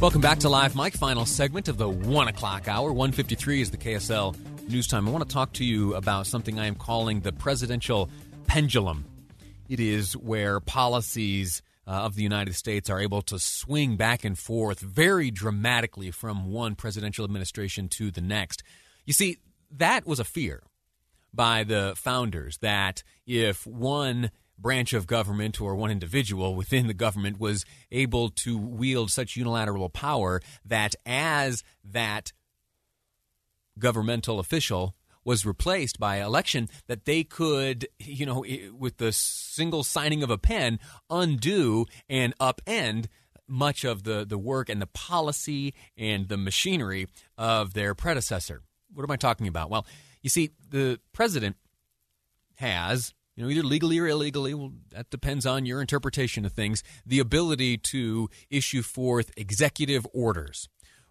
Welcome back to Live Mic, final segment of the 1 o'clock hour. 153 is the KSL news time. I want to talk to you about something I am calling the presidential pendulum. It is where policies uh, of the United States are able to swing back and forth very dramatically from one presidential administration to the next. You see, that was a fear by the founders that if one branch of government or one individual within the government was able to wield such unilateral power that as that governmental official was replaced by election that they could you know with the single signing of a pen undo and upend much of the the work and the policy and the machinery of their predecessor. What am i talking about? Well you see the president has you know, either legally or illegally, well, that depends on your interpretation of things, the ability to issue forth executive orders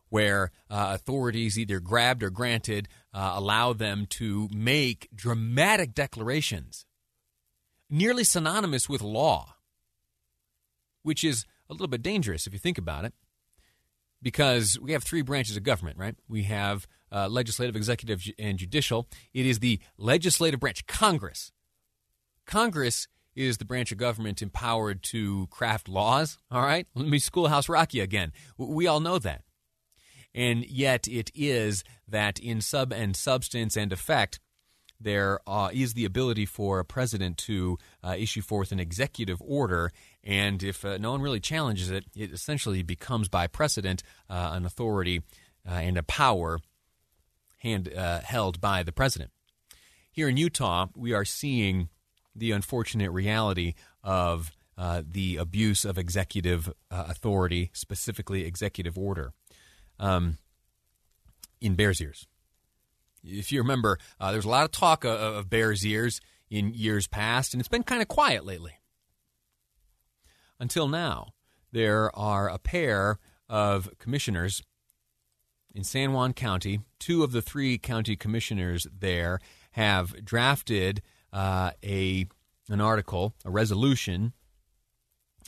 where uh, authorities, either grabbed or granted, uh, allow them to make dramatic declarations, nearly synonymous with law, which is a little bit dangerous if you think about it, because we have three branches of government, right? We have uh, legislative, executive, and judicial. It is the legislative branch, Congress, Congress is the branch of government empowered to craft laws. All right? Let me schoolhouse rock you again. We all know that. And yet it is that in sub and substance and effect, there uh, is the ability for a president to uh, issue forth an executive order, and if uh, no one really challenges it, it essentially becomes by precedent uh, an authority uh, and a power hand uh, held by the president. Here in Utah, we are seeing the unfortunate reality of uh, the abuse of executive uh, authority, specifically executive order, um, in Bears Ears. If you remember, uh, there's a lot of talk of, of Bears Ears in years past, and it's been kind of quiet lately. Until now, there are a pair of commissioners in San Juan County. Two of the three county commissioners there have drafted uh, a an article, a resolution,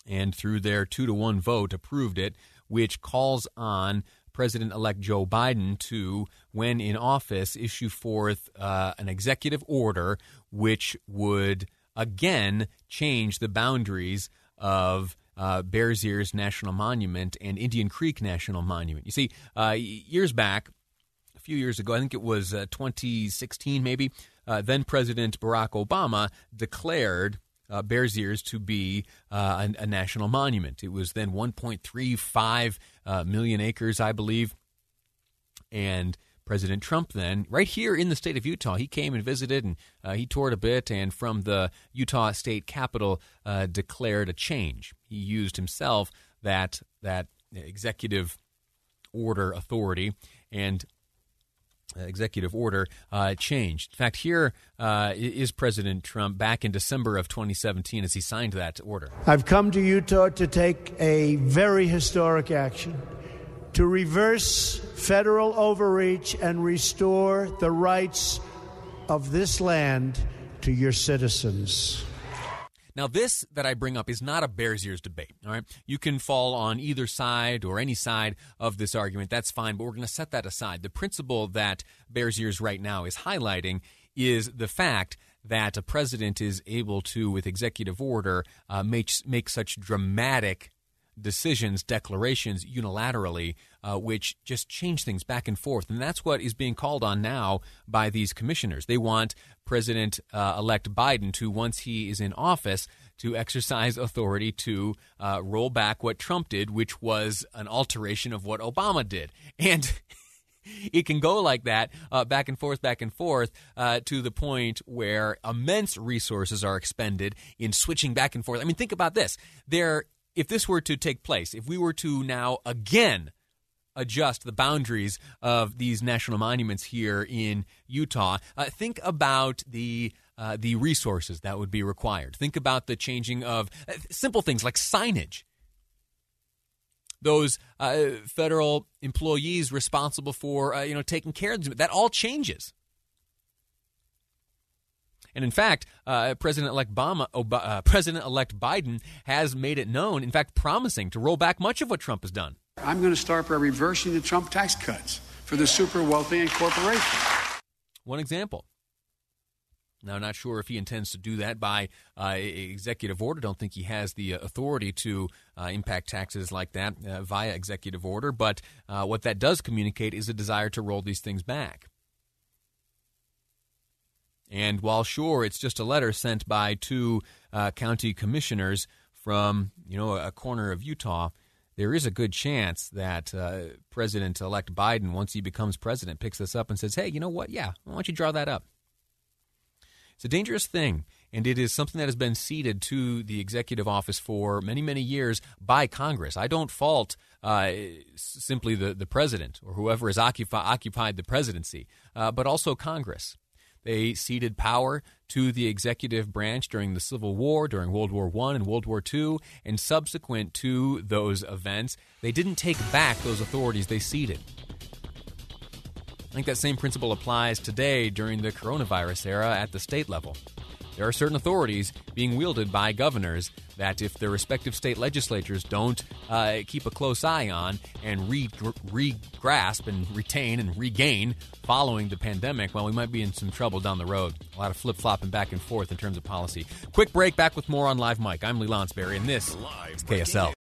and through their two to one vote approved it, which calls on President elect Joe Biden to, when in office, issue forth uh, an executive order which would again change the boundaries of uh, Bears Ears National Monument and Indian Creek National Monument. You see, uh, years back, few years ago, I think it was uh, 2016 maybe, uh, then President Barack Obama declared uh, Bears Ears to be uh, a, a, national monument. It was then 1.35 uh, million acres, I believe. And President Trump, then, right here in the state of Utah, he came and visited and uh, he toured a bit, and from the Utah state capitol, uh, declared a change. He used himself that that executive order authority and executive order uh, changed. In fact, here uh, is President Trump back in December of 2017 as he signed that order. I've come to Utah to take a very historic action to reverse federal overreach and restore the rights of this land to your citizens. Now, this that I bring up is not a Bears Ears debate. All right, you can fall on either side or any side of this argument. That's fine, but we're going to set that aside. The principle that Bears Ears right now is highlighting is the fact that a president is able to, with executive order, uh, make make such dramatic decisions, declarations unilaterally, uh, which just change things back and forth. And that's what is being called on now by these commissioners. They want President uh, elect Biden to, once he is in office, to exercise authority to uh, roll back what Trump did, which was an alteration of what Obama did. And it can go like that, uh, back and forth, back and forth, uh, to the point where immense resources are expended in switching back and forth. I mean, think about this. There if this were to take place, if we were to now again adjust the boundaries of these national monuments here in Utah, uh, think about the uh, the resources that would be required. Think about the changing of uh, simple things like signage. Those uh, federal employees responsible for uh, you know taking care of them, that all changes. And in fact, uh, President-elect Obama, uh, President-elect Biden has made it known, in fact, promising to roll back much of what Trump has done. I'm going to start by reversing the Trump tax cuts for the super wealthy and corporations. One example. Now, I'm not sure if he intends to do that by uh, executive order. Don't think he has the uh, authority to uh, impact taxes like that uh, via executive order. But uh, what that does communicate is a desire to roll these things back. And while sure, it's just a letter sent by two uh, county commissioners from you know a corner of Utah, there is a good chance that uh, President-elect Biden, once he becomes president, picks this up and says, "Hey, you know what? Yeah, why don't you draw that up?" It's a dangerous thing, and it is something that has been ceded to the executive office for many, many years by Congress. I don't fault uh, simply the, the president or whoever has occupied the presidency, uh, but also Congress. They ceded power to the executive branch during the Civil War, during World War I and World War II, and subsequent to those events, they didn't take back those authorities they ceded. I think that same principle applies today during the coronavirus era at the state level. There are certain authorities being wielded by governors that, if their respective state legislatures don't uh, keep a close eye on and re, re grasp and retain and regain following the pandemic, well, we might be in some trouble down the road. A lot of flip flopping back and forth in terms of policy. Quick break, back with more on Live Mic. I'm Lee Lonsberry, and this is KSL.